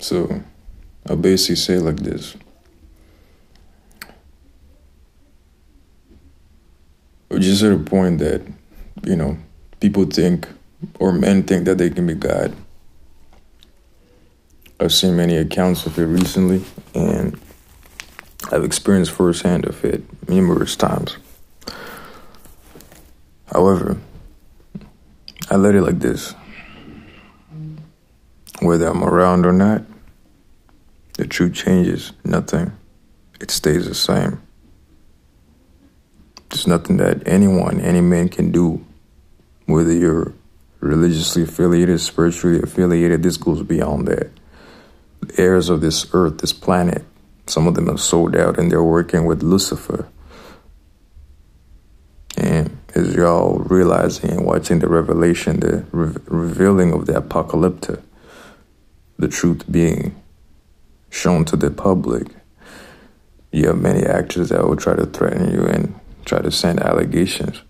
So I'll basically say like this. Just at a point that, you know, people think or men think that they can be God. I've seen many accounts of it recently and I've experienced firsthand of it numerous times. However, I let it like this. Whether I'm around or not, the truth changes nothing. It stays the same. There's nothing that anyone, any man can do, whether you're religiously affiliated, spiritually affiliated, this goes beyond that. The heirs of this earth, this planet, some of them have sold out and they're working with Lucifer. And as y'all realizing and watching the revelation, the re- revealing of the apocalypse, the truth being shown to the public, you have many actors that will try to threaten you and try to send allegations.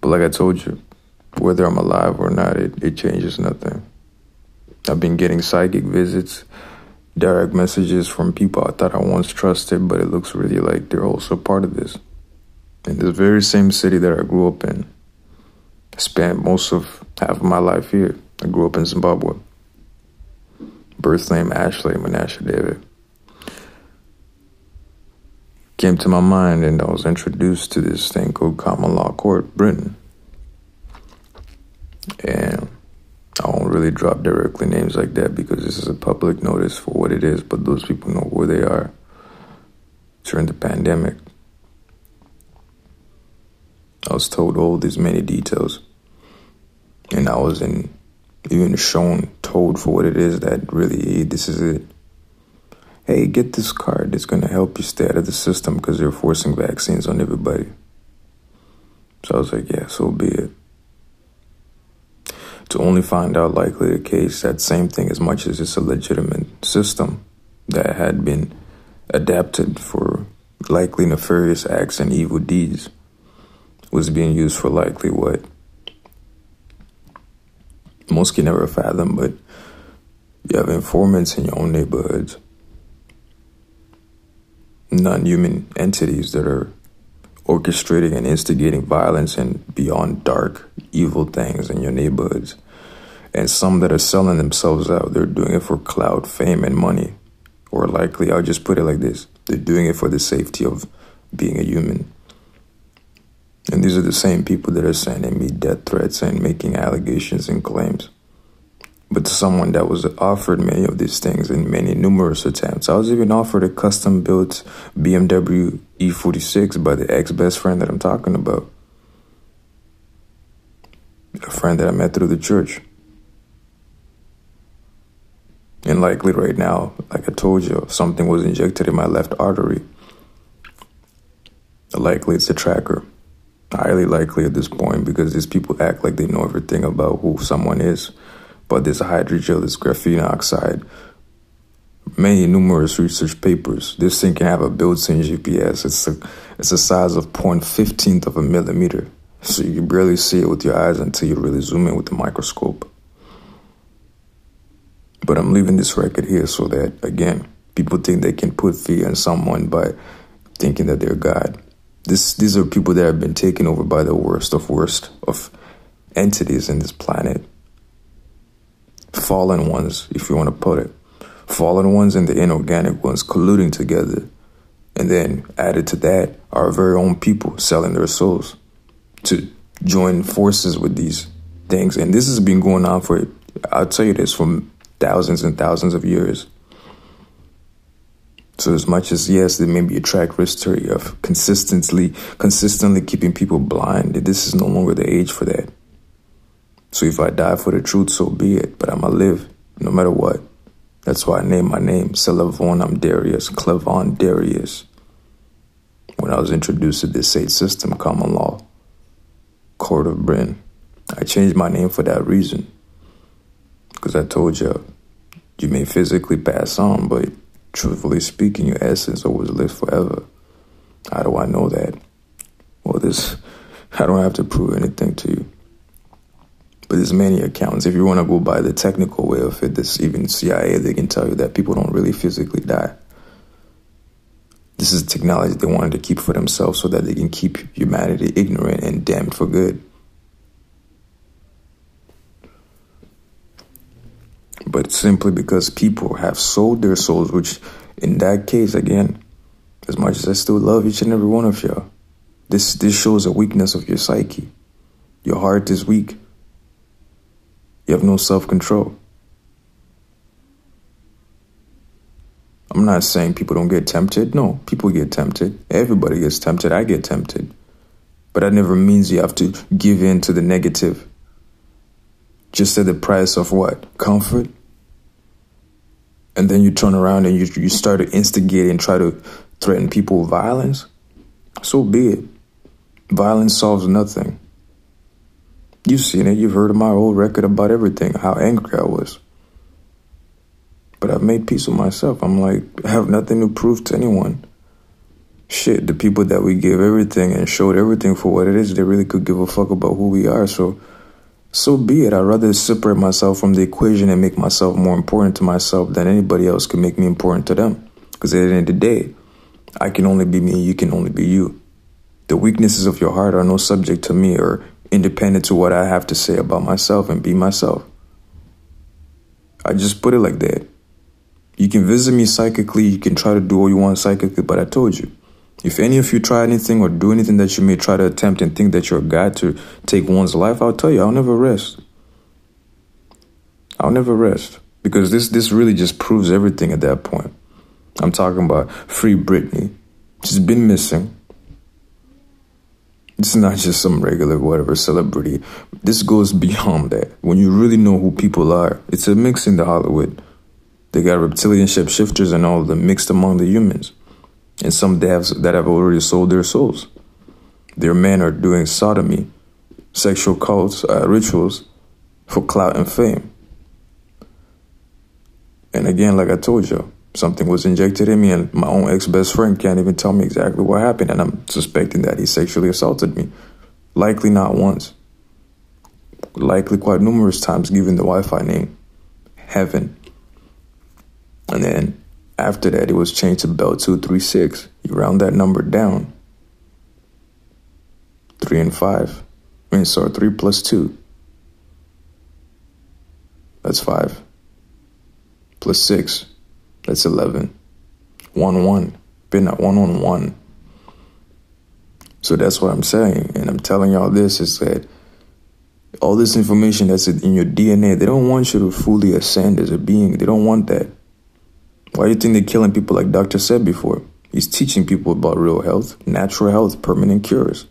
But like I told you, whether I'm alive or not, it, it changes nothing. I've been getting psychic visits, direct messages from people I thought I once trusted, but it looks really like they're also part of this. In this very same city that I grew up in, spent most of half of my life here. I grew up in Zimbabwe. Birth name Ashley Menashe David. Came to my mind and I was introduced to this thing called Common Law Court, Britain. And I won't really drop directly names like that because this is a public notice for what it is, but those people know where they are during the pandemic. I was told all these many details, and I was in even shown, told for what it is that really, this is it. Hey, get this card. It's going to help you stay out of the system because they're forcing vaccines on everybody. So I was like, yeah, so be it to only find out likely the case that same thing as much as it's a legitimate system that had been adapted for likely nefarious acts and evil deeds was being used for likely what most can never fathom, but you have informants in your own neighborhoods, non human entities that are orchestrating and instigating violence and beyond dark, evil things in your neighborhoods. And some that are selling themselves out, they're doing it for cloud, fame, and money. Or likely, I'll just put it like this they're doing it for the safety of being a human. And these are the same people that are sending me death threats and making allegations and claims. But someone that was offered many of these things in many numerous attempts, I was even offered a custom built BMW E46 by the ex best friend that I'm talking about. A friend that I met through the church. And likely right now, like I told you, something was injected in my left artery. Likely it's a tracker. Highly likely at this point because these people act like they know everything about who someone is. But this hydrogel, this graphene oxide, many numerous research papers. This thing can have a built-in GPS. It's a, it's the size of 0.15th of a millimeter. So you barely see it with your eyes until you really zoom in with the microscope. But I'm leaving this record here so that, again, people think they can put fear in someone by thinking that they're God. This, these are people that have been taken over by the worst of worst of entities in this planet. Fallen ones, if you want to put it. Fallen ones and the inorganic ones colluding together. And then added to that, our very own people selling their souls to join forces with these things. And this has been going on for, I'll tell you this, for thousands and thousands of years. So as much as yes, there may be a track history of consistently consistently keeping people blind, this is no longer the age for that. So if I die for the truth, so be it. But I'ma live no matter what. That's why I named my name Celavon Darius, Clevon Darius. When I was introduced to this state system, common law, court of Britain, I changed my name for that reason. Because I told you, you may physically pass on, but truthfully speaking, your essence always lives forever. How do I know that? Well, this, I don't have to prove anything to you. But there's many accounts. If you want to go by the technical way of it, this even CIA, they can tell you that people don't really physically die. This is technology they wanted to keep for themselves so that they can keep humanity ignorant and damned for good. But simply because people have sold their souls, which in that case, again, as much as I still love each and every one of y'all, this this shows a weakness of your psyche. Your heart is weak. You have no self control. I'm not saying people don't get tempted. No, people get tempted. Everybody gets tempted. I get tempted. But that never means you have to give in to the negative. Just at the price of what? Comfort? And then you turn around and you, you start to instigate and try to threaten people with violence? So be it. Violence solves nothing. You've seen it. You've heard of my old record about everything, how angry I was. But I've made peace with myself. I'm like, I have nothing to prove to anyone. Shit, the people that we give everything and showed everything for what it is, they really could give a fuck about who we are. So, so be it. I'd rather separate myself from the equation and make myself more important to myself than anybody else could make me important to them. Because at the end of the day, I can only be me, you can only be you. The weaknesses of your heart are no subject to me or independent to what I have to say about myself and be myself. I just put it like that. You can visit me psychically, you can try to do all you want psychically, but I told you. If any of you try anything or do anything that you may try to attempt and think that you're a God to take one's life, I'll tell you, I'll never rest. I'll never rest. Because this this really just proves everything at that point. I'm talking about Free Britney. She's been missing. It's not just some regular whatever celebrity. This goes beyond that. When you really know who people are, it's a mix in the Hollywood. They got reptilian shapeshifters and all of them mixed among the humans. And some devs that have already sold their souls. Their men are doing sodomy, sexual cults, uh, rituals for clout and fame. And again, like I told you, something was injected in me, and my own ex best friend can't even tell me exactly what happened. And I'm suspecting that he sexually assaulted me. Likely not once, likely quite numerous times, given the Wi Fi name Heaven. And then after that, it was changed to Bell 236. You round that number down. Three and five. I mean, sorry, three plus two. That's five. Plus six. That's 11. 1 1. Been at 1 on 1. So that's what I'm saying. And I'm telling y'all this is that all this information that's in your DNA, they don't want you to fully ascend as a being. They don't want that. Why do you think they're killing people like Doctor Sebi? He's teaching people about real health, natural health, permanent cures.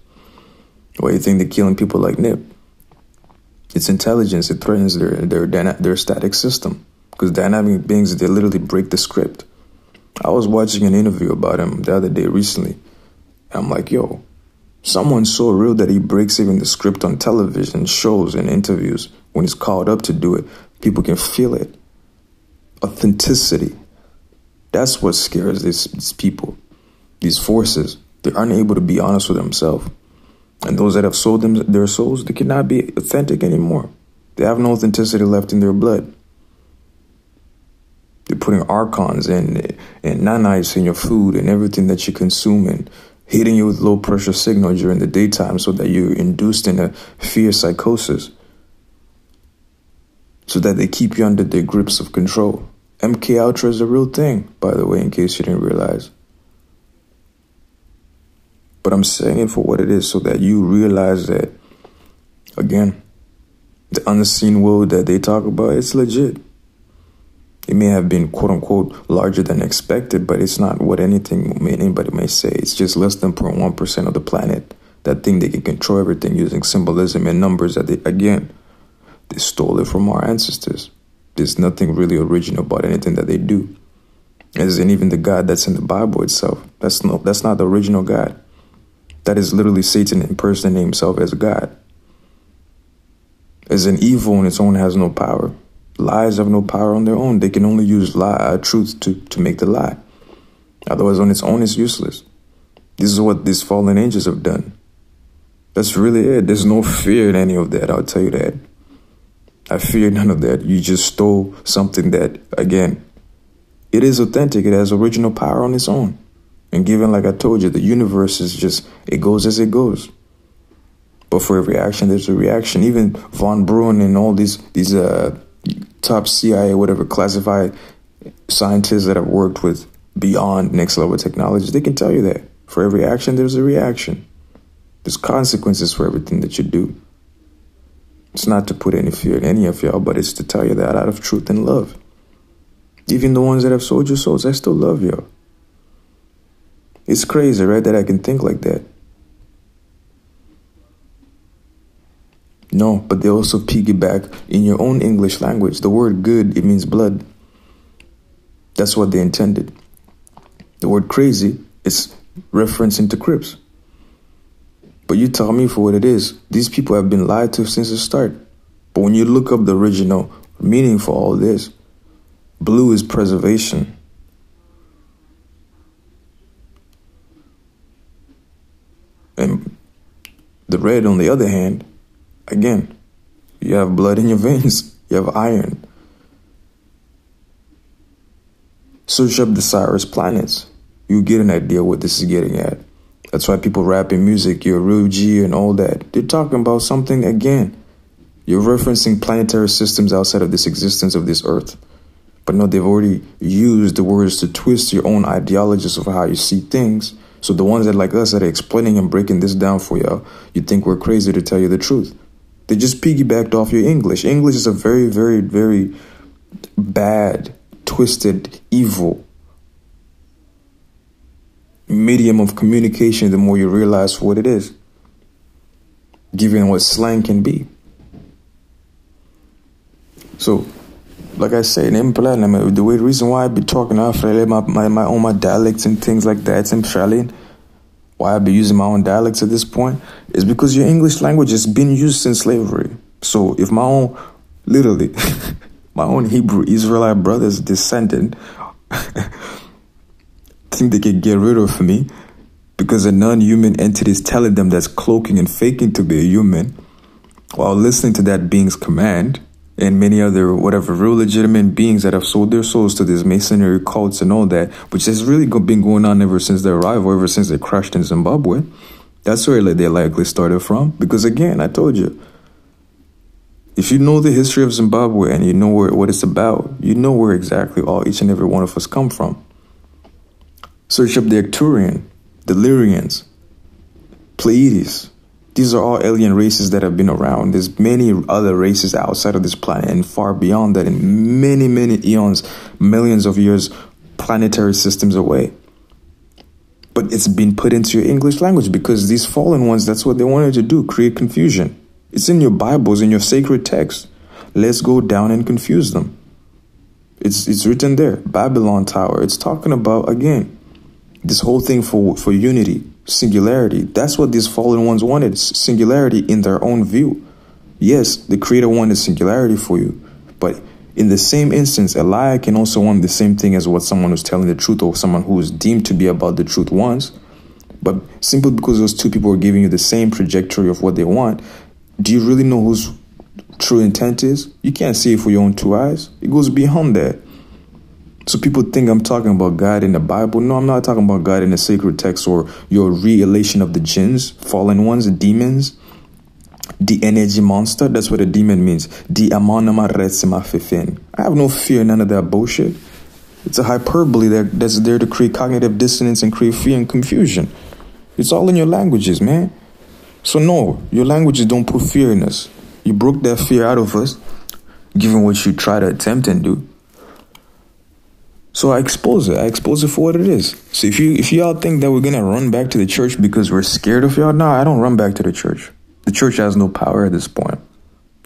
Why do you think they're killing people like Nip? It's intelligence. It threatens their their their static system because dynamic beings they literally break the script. I was watching an interview about him the other day recently. I'm like, yo, someone's so real that he breaks even the script on television, shows, and interviews. When he's called up to do it, people can feel it. Authenticity. That's what scares these, these people, these forces. They're unable to be honest with themselves. And those that have sold them their souls, they cannot be authentic anymore. They have no authenticity left in their blood. They're putting archons and, and nanites in your food and everything that you consume and hitting you with low pressure signal during the daytime so that you're induced in a fear psychosis. So that they keep you under their grips of control. MK Ultra is a real thing, by the way, in case you didn't realize. But I'm saying it for what it is so that you realize that, again, the unseen world that they talk about, it's legit. It may have been quote unquote larger than expected, but it's not what anything anybody may say. It's just less than 0.1% of the planet that think they can control everything using symbolism and numbers that they, again, they stole it from our ancestors. There's nothing really original about anything that they do. In even the God that's in the Bible itself. That's no that's not the original God. That is literally Satan impersonating himself as God. As an evil on its own has no power. Lies have no power on their own. They can only use lie, uh, truth to, to make the lie. Otherwise, on its own, it's useless. This is what these fallen angels have done. That's really it. There's no fear in any of that, I'll tell you that. I fear none of that. You just stole something that, again, it is authentic. It has original power on its own. And given, like I told you, the universe is just, it goes as it goes. But for every action, there's a reaction. Even von Braun and all these, these, uh, top CIA, whatever classified scientists that have worked with beyond next level technology, they can tell you that. For every action, there's a reaction. There's consequences for everything that you do. It's not to put any fear in any of y'all, but it's to tell you that out of truth and love. Even the ones that have sold your souls, I still love y'all. It's crazy, right, that I can think like that. No, but they also piggyback in your own English language. The word good, it means blood. That's what they intended. The word crazy is referencing to Crips. But you tell me for what it is. These people have been lied to since the start. But when you look up the original meaning for all this, blue is preservation. And the red, on the other hand, again, you have blood in your veins, you have iron. Search up the Sirius planets. You get an idea what this is getting at. That's why people rap in music, your real G and all that. They're talking about something again. You're referencing planetary systems outside of this existence of this earth. But no, they've already used the words to twist your own ideologies of how you see things. So the ones that like us that are explaining and breaking this down for y'all, you think we're crazy to tell you the truth. They just piggybacked off your English. English is a very, very, very bad, twisted, evil medium of communication, the more you realize what it is, given what slang can be. So, like I said, in plan, the way the reason why I be talking Australia, my, my, my own my dialects and things like that, in Australian, why I be using my own dialects at this point, is because your English language has been used since slavery. So if my own, literally, my own Hebrew Israelite brothers descendant think they can get rid of me because a non-human entity is telling them that's cloaking and faking to be a human while listening to that being's command and many other whatever real legitimate beings that have sold their souls to these masonry cults and all that, which has really been going on ever since their arrival, ever since they crashed in Zimbabwe. That's where they likely started from. Because again, I told you, if you know the history of Zimbabwe and you know where, what it's about, you know where exactly all each and every one of us come from. Search up the Arcturian, the Lyrians, Pleiades. These are all alien races that have been around. There's many other races outside of this planet and far beyond that in many, many eons, millions of years, planetary systems away. But it's been put into your English language because these fallen ones, that's what they wanted to do, create confusion. It's in your Bibles, in your sacred texts. Let's go down and confuse them. It's, it's written there, Babylon Tower. It's talking about, again, this whole thing for, for unity, singularity. That's what these fallen ones wanted singularity in their own view. Yes, the Creator wanted singularity for you, but in the same instance, a liar can also want the same thing as what someone who's telling the truth or someone who is deemed to be about the truth wants. But simply because those two people are giving you the same trajectory of what they want, do you really know whose true intent is? You can't see it for your own two eyes. It goes beyond that. So people think I'm talking about God in the Bible. No, I'm not talking about God in the sacred text or your relation of the jinns, fallen ones, demons, the energy monster. That's what a demon means. The amanama fifin. I have no fear, none of that bullshit. It's a hyperbole that, that's there to create cognitive dissonance and create fear and confusion. It's all in your languages, man. So no, your languages don't put fear in us. You broke that fear out of us, given what you try to attempt and do. So I expose it. I expose it for what it is. So if you if y'all think that we're gonna run back to the church because we're scared of y'all, no, I don't run back to the church. The church has no power at this point.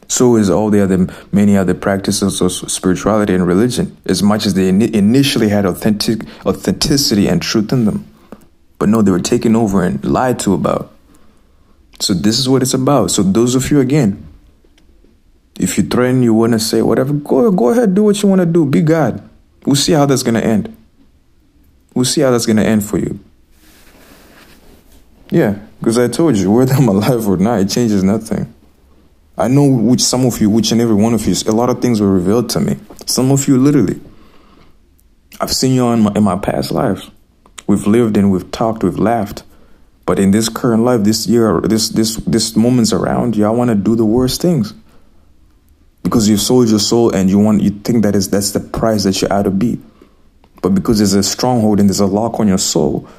So is all the other many other practices of spirituality and religion, as much as they initially had authentic authenticity and truth in them. But no, they were taken over and lied to about. So this is what it's about. So those of you again, if you threaten, you want to say whatever, go go ahead, do what you want to do. Be God. We'll see how that's going to end. We'll see how that's going to end for you. Yeah, because I told you, whether I'm alive or not, it changes nothing. I know which some of you, which and every one of you, a lot of things were revealed to me. Some of you, literally, I've seen you in my, in my past lives. We've lived and we've talked, we've laughed. But in this current life, this year, this this this moments around you, I want to do the worst things because you've sold your soul and you want you think that is that's the price that you ought to be. But because there's a stronghold and there's a lock on your soul,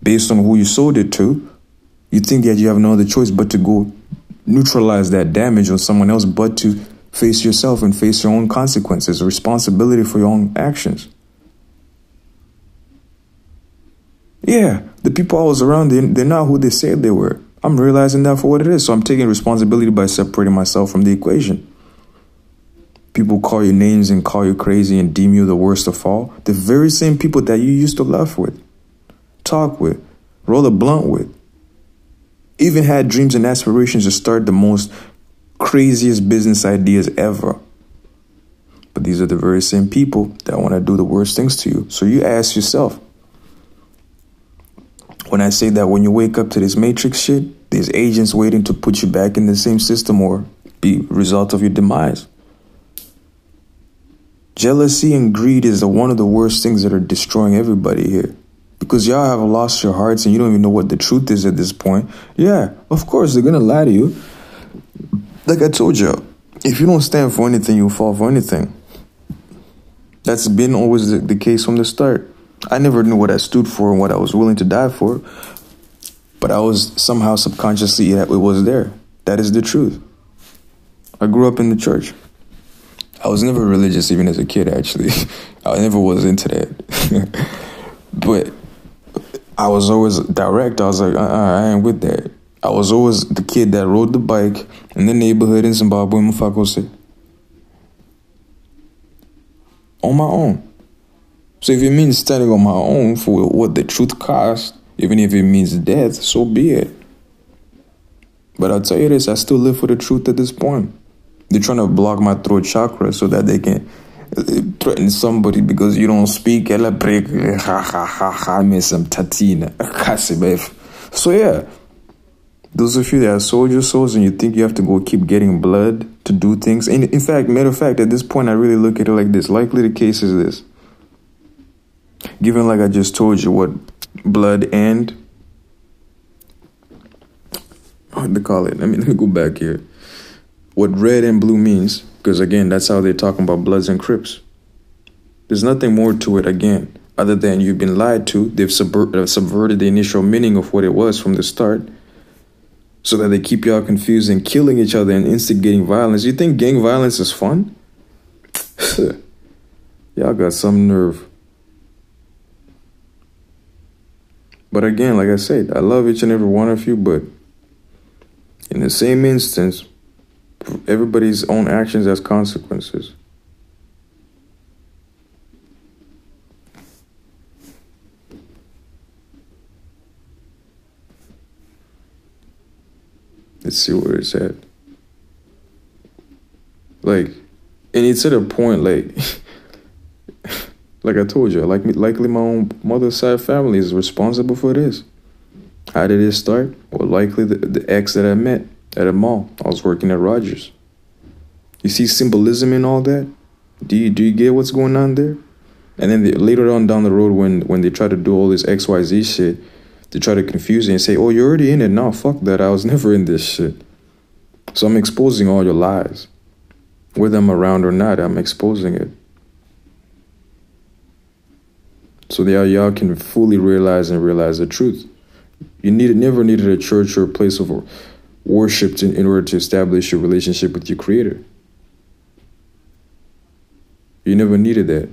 based on who you sold it to, you think that you have no other choice but to go neutralize that damage on someone else, but to face yourself and face your own consequences, responsibility for your own actions. Yeah, the people I was around, they, they're not who they said they were. I'm realizing that for what it is. So I'm taking responsibility by separating myself from the equation. People call you names and call you crazy and deem you the worst of all. The very same people that you used to laugh with, talk with, roll a blunt with, even had dreams and aspirations to start the most craziest business ideas ever. But these are the very same people that want to do the worst things to you. So you ask yourself, when I say that when you wake up to this matrix shit, there's agents waiting to put you back in the same system or be result of your demise. Jealousy and greed is the, one of the worst things that are destroying everybody here. Because y'all have lost your hearts and you don't even know what the truth is at this point. Yeah, of course they're gonna lie to you. Like I told you, if you don't stand for anything, you'll fall for anything. That's been always the, the case from the start. I never knew what I stood for and what I was willing to die for, but I was somehow subconsciously it was there. That is the truth. I grew up in the church. I was never religious even as a kid actually. I never was into that. but I was always direct. I was like, uh-uh, I ain't with that. I was always the kid that rode the bike in the neighborhood in Zimbabwe, Mufakose. On my own. So if it means standing on my own for what the truth costs, even if it means death, so be it. But I'll tell you this, I still live for the truth at this point. They're trying to block my throat chakra so that they can uh, threaten somebody because you don't speak. Ela break ha ha ha ha me some tatina. So yeah. Those of you that have sold your souls and you think you have to go keep getting blood to do things. And in fact, matter of fact, at this point I really look at it like this. Likely the case is this given like I just told you what blood and what to call it. Let me let me go back here. What red and blue means, because again, that's how they're talking about Bloods and Crips. There's nothing more to it again, other than you've been lied to. They've subver- subverted the initial meaning of what it was from the start, so that they keep y'all confused and killing each other and instigating violence. You think gang violence is fun? y'all got some nerve. But again, like I said, I love each and every one of you, but in the same instance, everybody's own actions has consequences. Let's see where it's at. Like, and it's at a point like like I told you, like likely my own mother's side family is responsible for this. How did it start? Well, likely the, the ex that I met at a mall. I was working at Rogers. You see symbolism in all that? Do you do you get what's going on there? And then they, later on down the road, when when they try to do all this X Y Z shit, they try to confuse you and say, "Oh, you're already in it now. Fuck that. I was never in this shit." So I'm exposing all your lies, whether I'm around or not. I'm exposing it. So that y'all can fully realize and realize the truth. You need never needed a church or a place of worship to, in order to establish your relationship with your Creator. You never needed that.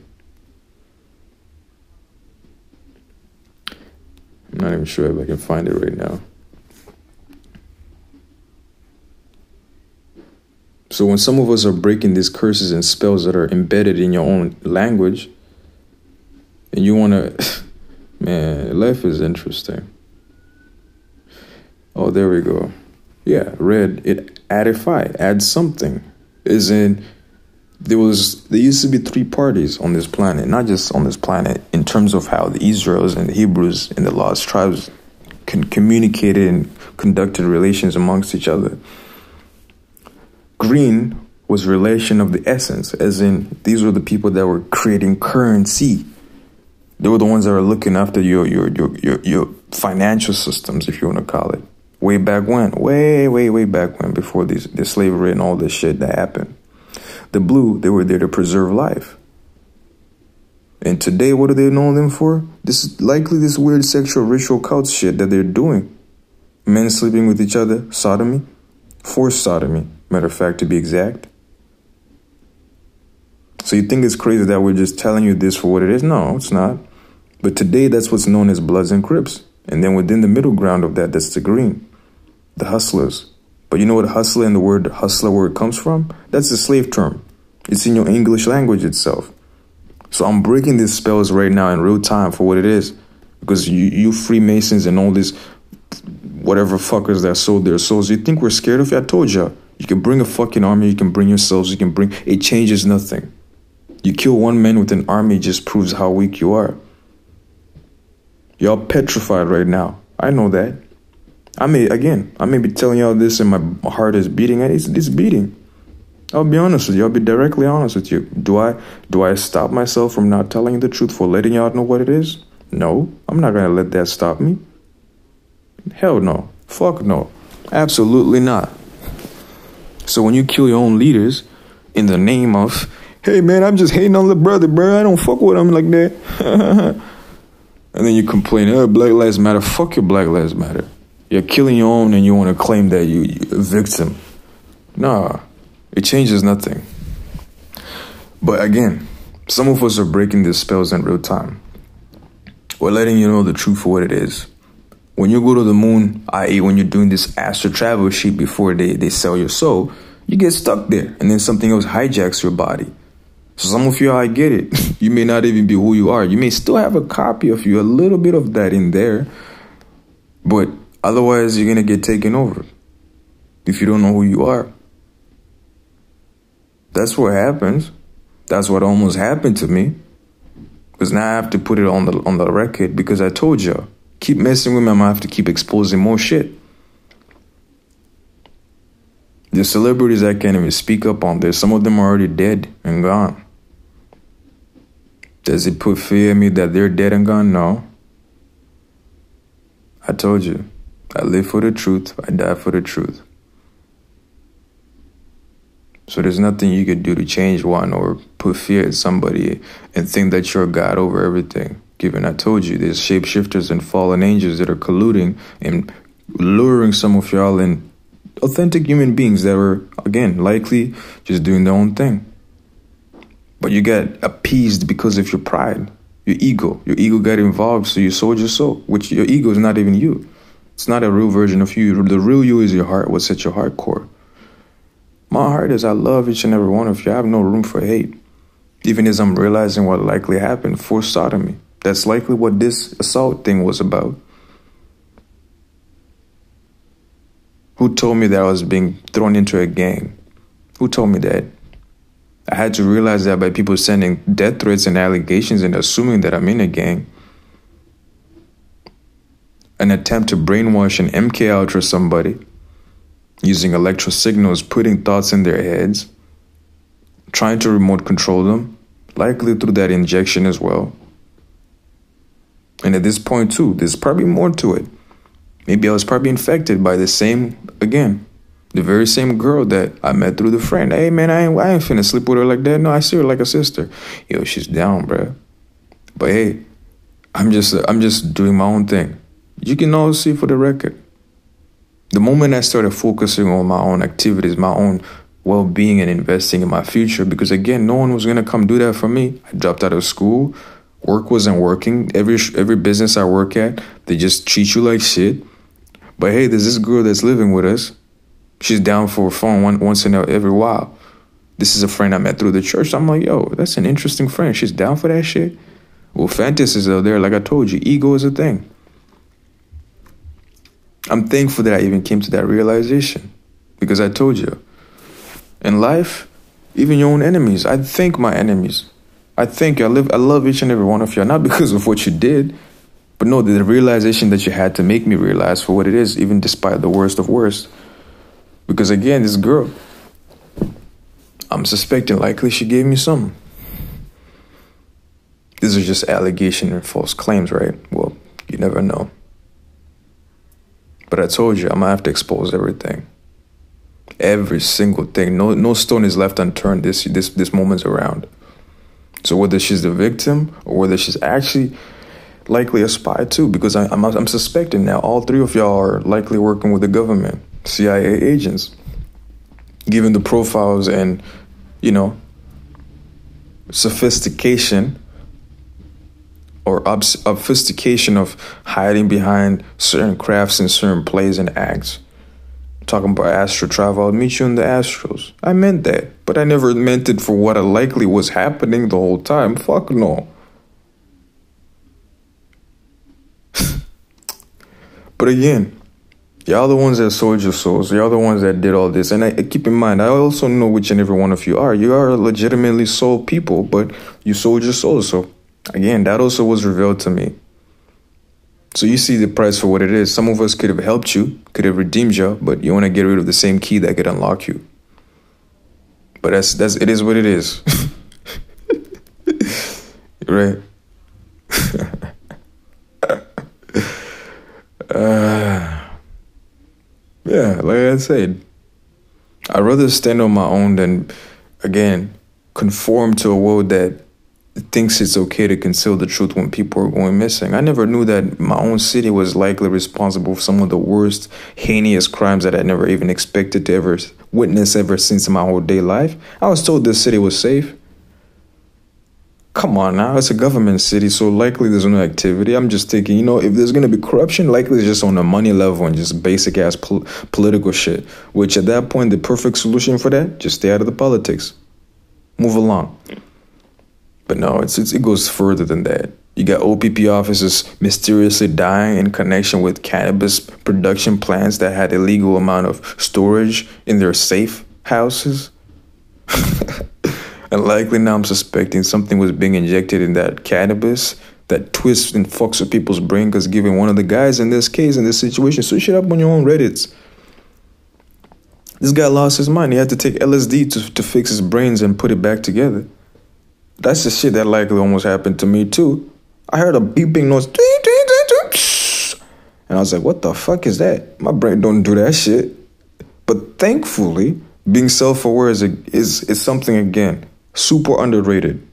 I'm not even sure if I can find it right now. So when some of us are breaking these curses and spells that are embedded in your own language, and you want to, man, life is interesting. Oh, there we go. Yeah, red. It addify, add something. Is in there was there used to be three parties on this planet, not just on this planet, in terms of how the Israels and the Hebrews and the lost tribes can communicated and conducted relations amongst each other. green was relation of the essence, as in these were the people that were creating currency. They were the ones that were looking after your your your your, your financial systems, if you want to call it. Way back when, way way way back when, before these the slavery and all this shit that happened. The blue, they were there to preserve life. And today, what do they know them for? This is likely this weird sexual ritual cult shit that they're doing. Men sleeping with each other, sodomy, forced sodomy, matter of fact, to be exact. So you think it's crazy that we're just telling you this for what it is? No, it's not. But today, that's what's known as Bloods and Crips. And then within the middle ground of that, that's the green, the hustlers. But you know what hustler and the word hustler word comes from? That's a slave term. It's in your English language itself. So I'm breaking these spells right now in real time for what it is. Because you, you Freemasons and all these whatever fuckers that sold their souls, you think we're scared of you? I told you. You can bring a fucking army, you can bring yourselves, you can bring it changes nothing. You kill one man with an army just proves how weak you are. Y'all petrified right now. I know that. I may again, I may be telling y'all this and my heart is beating and it's, it's beating. I'll be honest with you. I'll be directly honest with you. Do I do I stop myself from not telling the truth for letting y'all know what it is? No, I'm not gonna let that stop me. Hell no. Fuck no. Absolutely not. So when you kill your own leaders in the name of, hey man, I'm just hating on the brother, bro. I don't fuck with him like that. and then you complain, oh, Black Lives Matter. Fuck your Black Lives Matter. You're killing your own and you want to claim that you, you're a victim. Nah. It changes nothing. But again, some of us are breaking these spells in real time. We're letting you know the truth for what it is. When you go to the moon, i.e., when you're doing this astral travel sheet before they, they sell your soul, you get stuck there and then something else hijacks your body. So some of you, I get it. you may not even be who you are. You may still have a copy of you, a little bit of that in there. But otherwise, you're going to get taken over if you don't know who you are. That's what happens. That's what almost happened to me. Because now I have to put it on the on the record because I told you, keep messing with me, I'm gonna have to keep exposing more shit. The celebrities I can't even speak up on this, some of them are already dead and gone. Does it put fear in me that they're dead and gone? No. I told you, I live for the truth, I die for the truth. So there's nothing you could do to change one or put fear in somebody and think that you're God over everything. Given I told you, there's shapeshifters and fallen angels that are colluding and luring some of y'all in authentic human beings that were, again, likely just doing their own thing. But you get appeased because of your pride, your ego. Your ego got involved, so you sold your soul, which your ego is not even you. It's not a real version of you. The real you is your heart, what's at your heart core. My heart is I love each and every one of you. I have no room for hate. Even as I'm realizing what likely happened, forced sodomy. That's likely what this assault thing was about. Who told me that I was being thrown into a gang? Who told me that? I had to realize that by people sending death threats and allegations and assuming that I'm in a gang. An attempt to brainwash an MK Ultra somebody using electro signals, putting thoughts in their heads, trying to remote control them, likely through that injection as well. And at this point, too, there's probably more to it. Maybe I was probably infected by the same, again, the very same girl that I met through the friend. Hey, man, I ain't, I ain't finna sleep with her like that. No, I see her like a sister. Yo, she's down, bruh. But hey, I'm just, I'm just doing my own thing. You can all see for the record the moment I started focusing on my own activities, my own well being, and investing in my future, because again, no one was to come do that for me. I dropped out of school. Work wasn't working. Every every business I work at, they just treat you like shit. But hey, there's this girl that's living with us. She's down for a phone one, once in a, every while. This is a friend I met through the church. I'm like, yo, that's an interesting friend. She's down for that shit. Well, fantasies out there, like I told you, ego is a thing. I'm thankful that I even came to that realization because I told you in life, even your own enemies, I thank my enemies. I thank you. I live I love each and every one of you, not because of what you did, but no, the realization that you had to make me realize for what it is, even despite the worst of worst. Because again, this girl, I'm suspecting likely she gave me some. These are just allegation and false claims, right? Well, you never know. But I told you, I'm gonna have to expose everything. Every single thing. No no stone is left unturned this this this moment's around. So whether she's the victim or whether she's actually likely a spy too, because I, I'm I'm suspecting now all three of y'all are likely working with the government, CIA agents, given the profiles and you know sophistication or obfuscation of hiding behind certain crafts and certain plays and acts. Talking about astral travel, I'll meet you in the Astros. I meant that, but I never meant it for what I likely was happening the whole time. Fuck no. But again, y'all the ones that sold your souls. Y'all the ones that did all this. And I, keep in mind, I also know which and every one of you are. You are legitimately soul people, but you sold your souls. So Again, that also was revealed to me. So you see the price for what it is. Some of us could have helped you, could have redeemed you, but you want to get rid of the same key that could unlock you. But that's that's it is what it is. right? uh, yeah, like I said, I'd rather stand on my own than again conform to a world that thinks it's okay to conceal the truth when people are going missing. I never knew that my own city was likely responsible for some of the worst, heinous crimes that I never even expected to ever witness ever since in my whole day life. I was told this city was safe. Come on now, it's a government city, so likely there's no activity. I'm just thinking, you know, if there's gonna be corruption, likely it's just on a money level and just basic ass pol- political shit. Which at that point, the perfect solution for that, just stay out of the politics. Move along. But no, it's, it's, it goes further than that. You got OPP officers mysteriously dying in connection with cannabis production plants that had illegal amount of storage in their safe houses. and likely now I'm suspecting something was being injected in that cannabis that twists and fucks with people's brain because given one of the guys in this case, in this situation, switch it up on your own Reddits. This guy lost his mind. He had to take LSD to, to fix his brains and put it back together. That's the shit that likely almost happened to me too. I heard a beeping noise. And I was like, what the fuck is that? My brain don't do that shit. But thankfully, being self-aware is, a, is, is something, again, super underrated.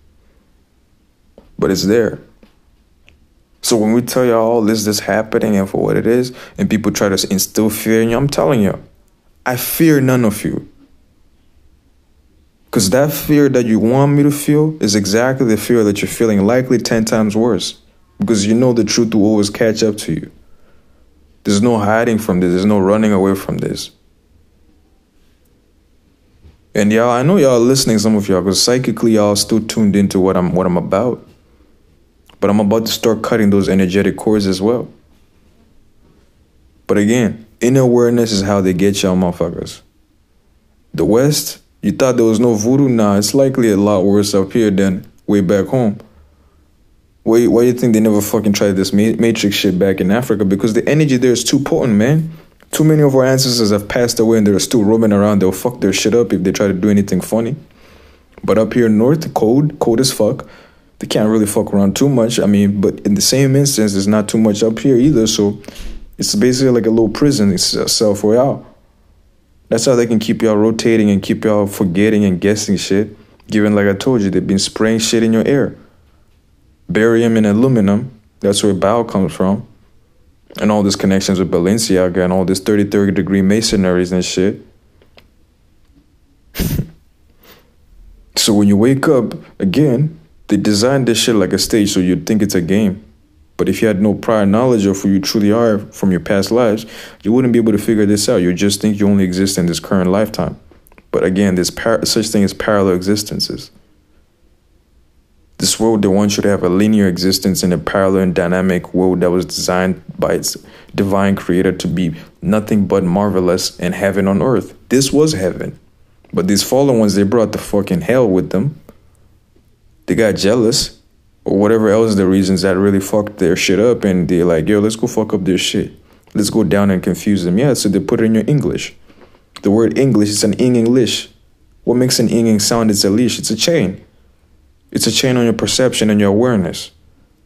But it's there. So when we tell y'all all this is happening and for what it is, and people try to instill fear in you, I'm telling you, I fear none of you. Because that fear that you want me to feel is exactly the fear that you're feeling, likely 10 times worse. Because you know the truth will always catch up to you. There's no hiding from this, there's no running away from this. And y'all, I know y'all listening, some of y'all, because psychically y'all still tuned into what I'm what I'm about. But I'm about to start cutting those energetic cords as well. But again, inner awareness is how they get y'all motherfuckers. The West you thought there was no voodoo? Nah, it's likely a lot worse up here than way back home. Why, why you think they never fucking tried this matrix shit back in Africa? Because the energy there is too potent, man. Too many of our ancestors have passed away and they're still roaming around. They'll fuck their shit up if they try to do anything funny. But up here north, cold, cold as fuck. They can't really fuck around too much. I mean, but in the same instance, there's not too much up here either. So it's basically like a little prison. It's a cell for y'all. That's how they can keep y'all rotating and keep y'all forgetting and guessing shit. Given, like I told you, they've been spraying shit in your air. Barium and aluminum, that's where Bao comes from. And all these connections with Balenciaga and all this 33rd degree masonries and shit. so when you wake up, again, they designed this shit like a stage so you'd think it's a game. But if you had no prior knowledge of who you truly are from your past lives, you wouldn't be able to figure this out. You just think you only exist in this current lifetime. But again, there's par- such thing as parallel existences. This world, want you to have a linear existence in a parallel and dynamic world that was designed by its divine creator to be nothing but marvelous and heaven on earth. This was heaven. But these fallen ones, they brought the fucking hell with them. They got jealous or whatever else the reasons that really fucked their shit up and they're like, yo, let's go fuck up their shit. Let's go down and confuse them. Yeah, so they put it in your English. The word English is an ing English. What makes an inging sound is a leash. It's a chain. It's a chain on your perception and your awareness.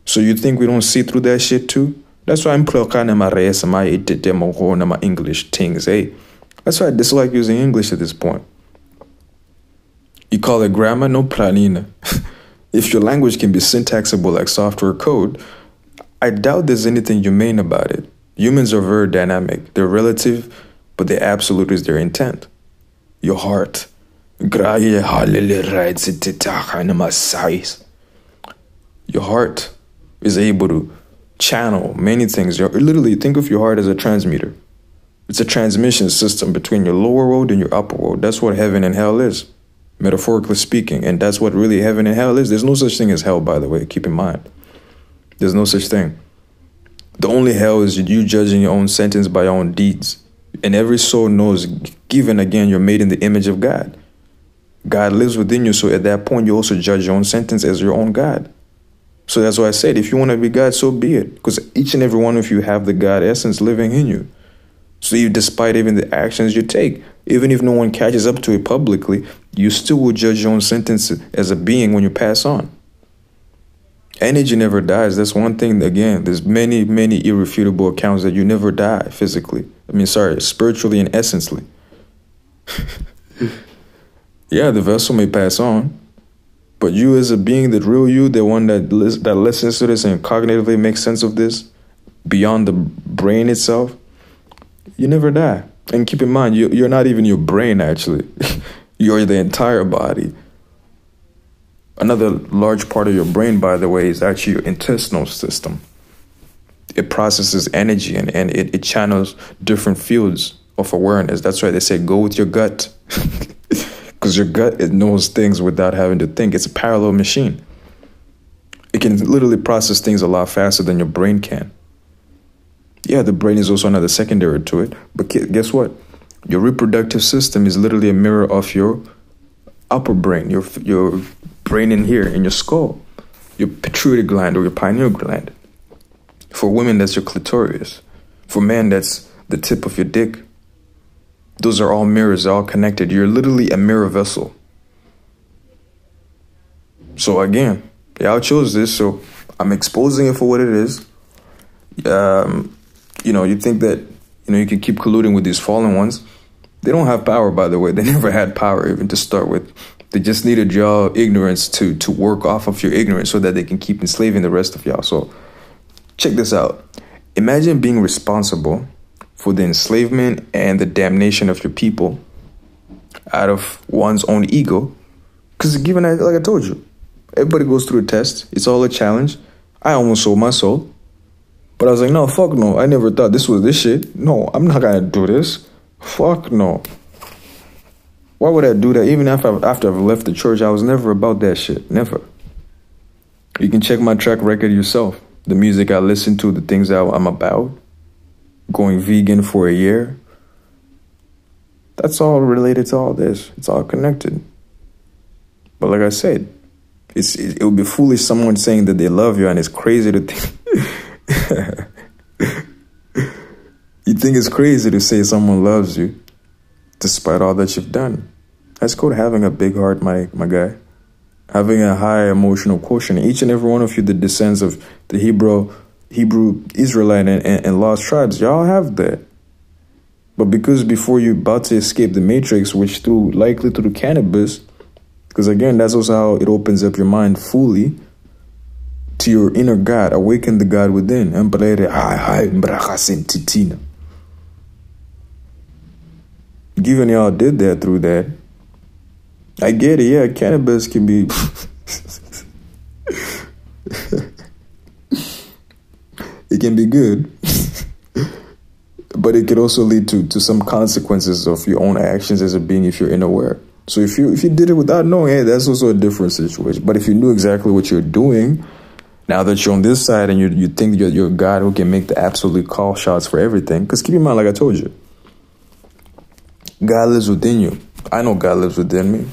So you think we don't see through that shit too? That's why I'm ploka my res my demo, my English things, eh? That's why I dislike using English at this point. You call it grammar, no planina. if your language can be syntaxable like software code, I doubt there's anything humane about it. Humans are very dynamic. They're relative, but the absolute is their intent. Your heart. Your heart is able to channel many things. You're, literally, think of your heart as a transmitter. It's a transmission system between your lower world and your upper world. That's what heaven and hell is, metaphorically speaking. And that's what really heaven and hell is. There's no such thing as hell, by the way, keep in mind. There's no such thing. The only hell is you judging your own sentence by your own deeds. And every soul knows, given again, you're made in the image of God. God lives within you, so at that point, you also judge your own sentence as your own God. So that's why I said, if you want to be God, so be it. Because each and every one of you have the God essence living in you. So you, despite even the actions you take, even if no one catches up to it publicly, you still will judge your own sentence as a being when you pass on. Energy never dies. That's one thing. Again, there's many, many irrefutable accounts that you never die physically. I mean, sorry, spiritually and essentially. yeah, the vessel may pass on, but you as a being, the real you, the one that that listens to this and cognitively makes sense of this, beyond the brain itself, you never die. And keep in mind, you, you're not even your brain. Actually, you're the entire body. Another large part of your brain, by the way, is actually your intestinal system. It processes energy and, and it, it channels different fields of awareness. That's why they say go with your gut. Because your gut it knows things without having to think. It's a parallel machine. It can literally process things a lot faster than your brain can. Yeah, the brain is also another secondary to it. But guess what? Your reproductive system is literally a mirror of your upper brain, your your brain in here, in your skull, your pituitary gland or your pineal gland. For women, that's your clitoris. For men, that's the tip of your dick. Those are all mirrors, they're all connected. You're literally a mirror vessel. So again, y'all chose this, so I'm exposing it for what it is. Um, you know, you think that you know you can keep colluding with these fallen ones. They don't have power, by the way. They never had power even to start with. They just needed y'all ignorance to to work off of your ignorance so that they can keep enslaving the rest of y'all. So check this out. Imagine being responsible for the enslavement and the damnation of your people out of one's own ego. Because given like I told you, everybody goes through a test. It's all a challenge. I almost sold my soul. But I was like, no, fuck no. I never thought this was this shit. No, I'm not gonna do this. Fuck no. Why would I do that? Even after after I've left the church, I was never about that shit. Never. You can check my track record yourself. The music I listen to, the things I'm about. Going vegan for a year. That's all related to all this. It's all connected. But like I said, it's it, would be foolish someone saying that they love you and it's crazy to think you think it's crazy to say someone loves you despite all that you've done. That's called having a big heart, my, my guy. Having a high emotional quotient. Each and every one of you that descends of the Hebrew, Hebrew, Israelite, and, and, and lost tribes, y'all have that. But because before you're about to escape the matrix, which through likely through cannabis, because again, that's also how it opens up your mind fully to your inner God, awaken the God within. Given y'all did that through that, I get it. Yeah, cannabis can be. it can be good, but it could also lead to, to some consequences of your own actions as a being if you're unaware. So if you if you did it without knowing, hey, that's also a different situation. But if you knew exactly what you're doing, now that you're on this side and you you think you're, you're a God who can make the absolute call shots for everything, because keep in mind, like I told you, God lives within you. I know God lives within me.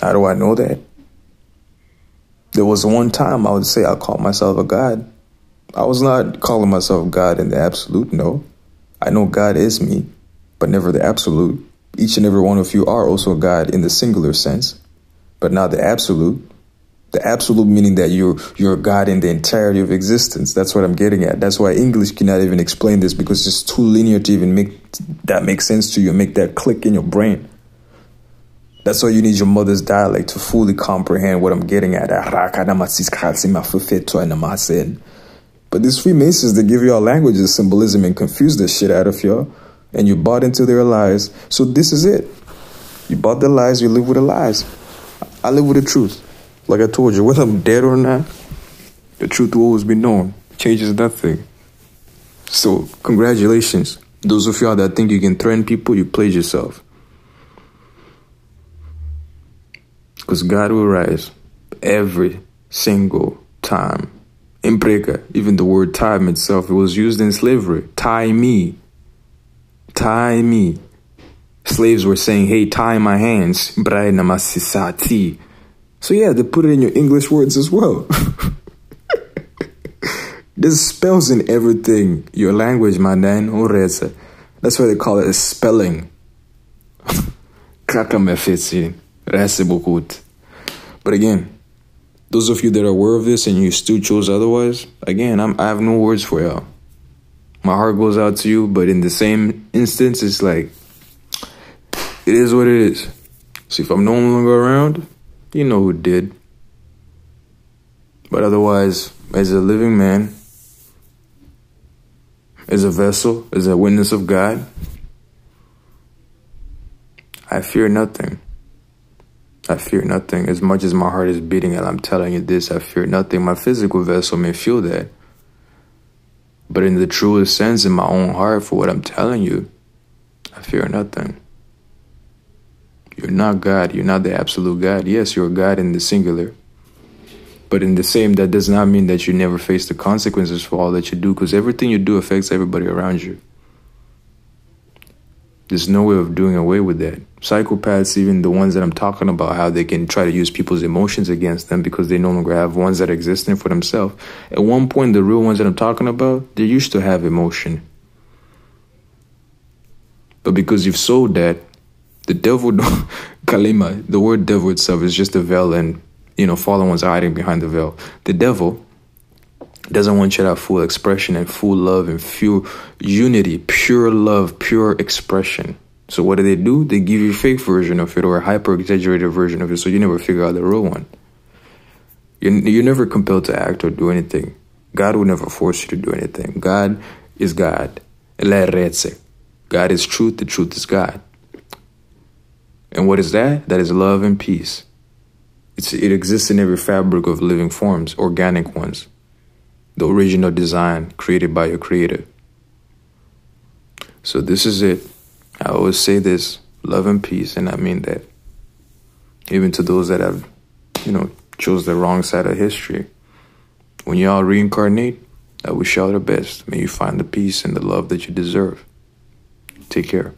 How do I know that? There was one time I would say I called myself a God. I was not calling myself God in the absolute, no. I know God is me, but never the absolute. each and every one of you are also God in the singular sense, but not the absolute. The absolute meaning that you're you're God in the entirety of existence. That's what I'm getting at. That's why English cannot even explain this because it's too linear to even make that make sense to you make that click in your brain. That's why you need your mother's dialect to fully comprehend what I'm getting at. But these Freemasons, they give y'all languages, symbolism, and confuse the shit out of y'all. And you bought into their lies. So this is it. You bought the lies, you live with the lies. I live with the truth. Like I told you, whether I'm dead or not, the truth will always be known. Changes nothing. So, congratulations. Those of y'all that think you can threaten people, you played yourself. Because God will rise every single time. Even the word time itself, it was used in slavery. Tie me. Tie me. Slaves were saying, hey, tie my hands. namasisati. So yeah, they put it in your English words as well. There's spells in everything. Your language, my man, oh, oreza. That's why they call it a spelling. Kraka me But again, those of you that are aware of this and you still chose otherwise, again, I'm, I have no words for y'all. My heart goes out to you, but in the same instance, it's like, it is what it is. So if I'm no longer around, you know who did. But otherwise, as a living man, as a vessel, as a witness of God, I fear nothing. I fear nothing. As much as my heart is beating and I'm telling you this, I fear nothing. My physical vessel may feel that. But in the truest sense, in my own heart, for what I'm telling you, I fear nothing. You're not God. You're not the absolute God. Yes, you're God in the singular. But in the same, that does not mean that you never face the consequences for all that you do, because everything you do affects everybody around you. There's no way of doing away with that. Psychopaths, even the ones that I'm talking about, how they can try to use people's emotions against them because they no longer have ones that are existing for themselves. At one point, the real ones that I'm talking about, they used to have emotion. But because you've sold that, the devil, kalima, the word devil itself is just a veil, and you know, fallen ones hiding behind the veil. The devil doesn't want you to have full expression and full love and full unity, pure love, pure expression. So what do they do? They give you a fake version of it or a hyper exaggerated version of it, so you never figure out the real one. You're, you're never compelled to act or do anything. God will never force you to do anything. God is God. God is truth. The truth is God. And what is that? That is love and peace. It's, it exists in every fabric of living forms, organic ones. The original design created by your creator. So this is it. I always say this love and peace, and I mean that. Even to those that have, you know, chose the wrong side of history. When y'all reincarnate, I wish y'all the best. May you find the peace and the love that you deserve. Take care.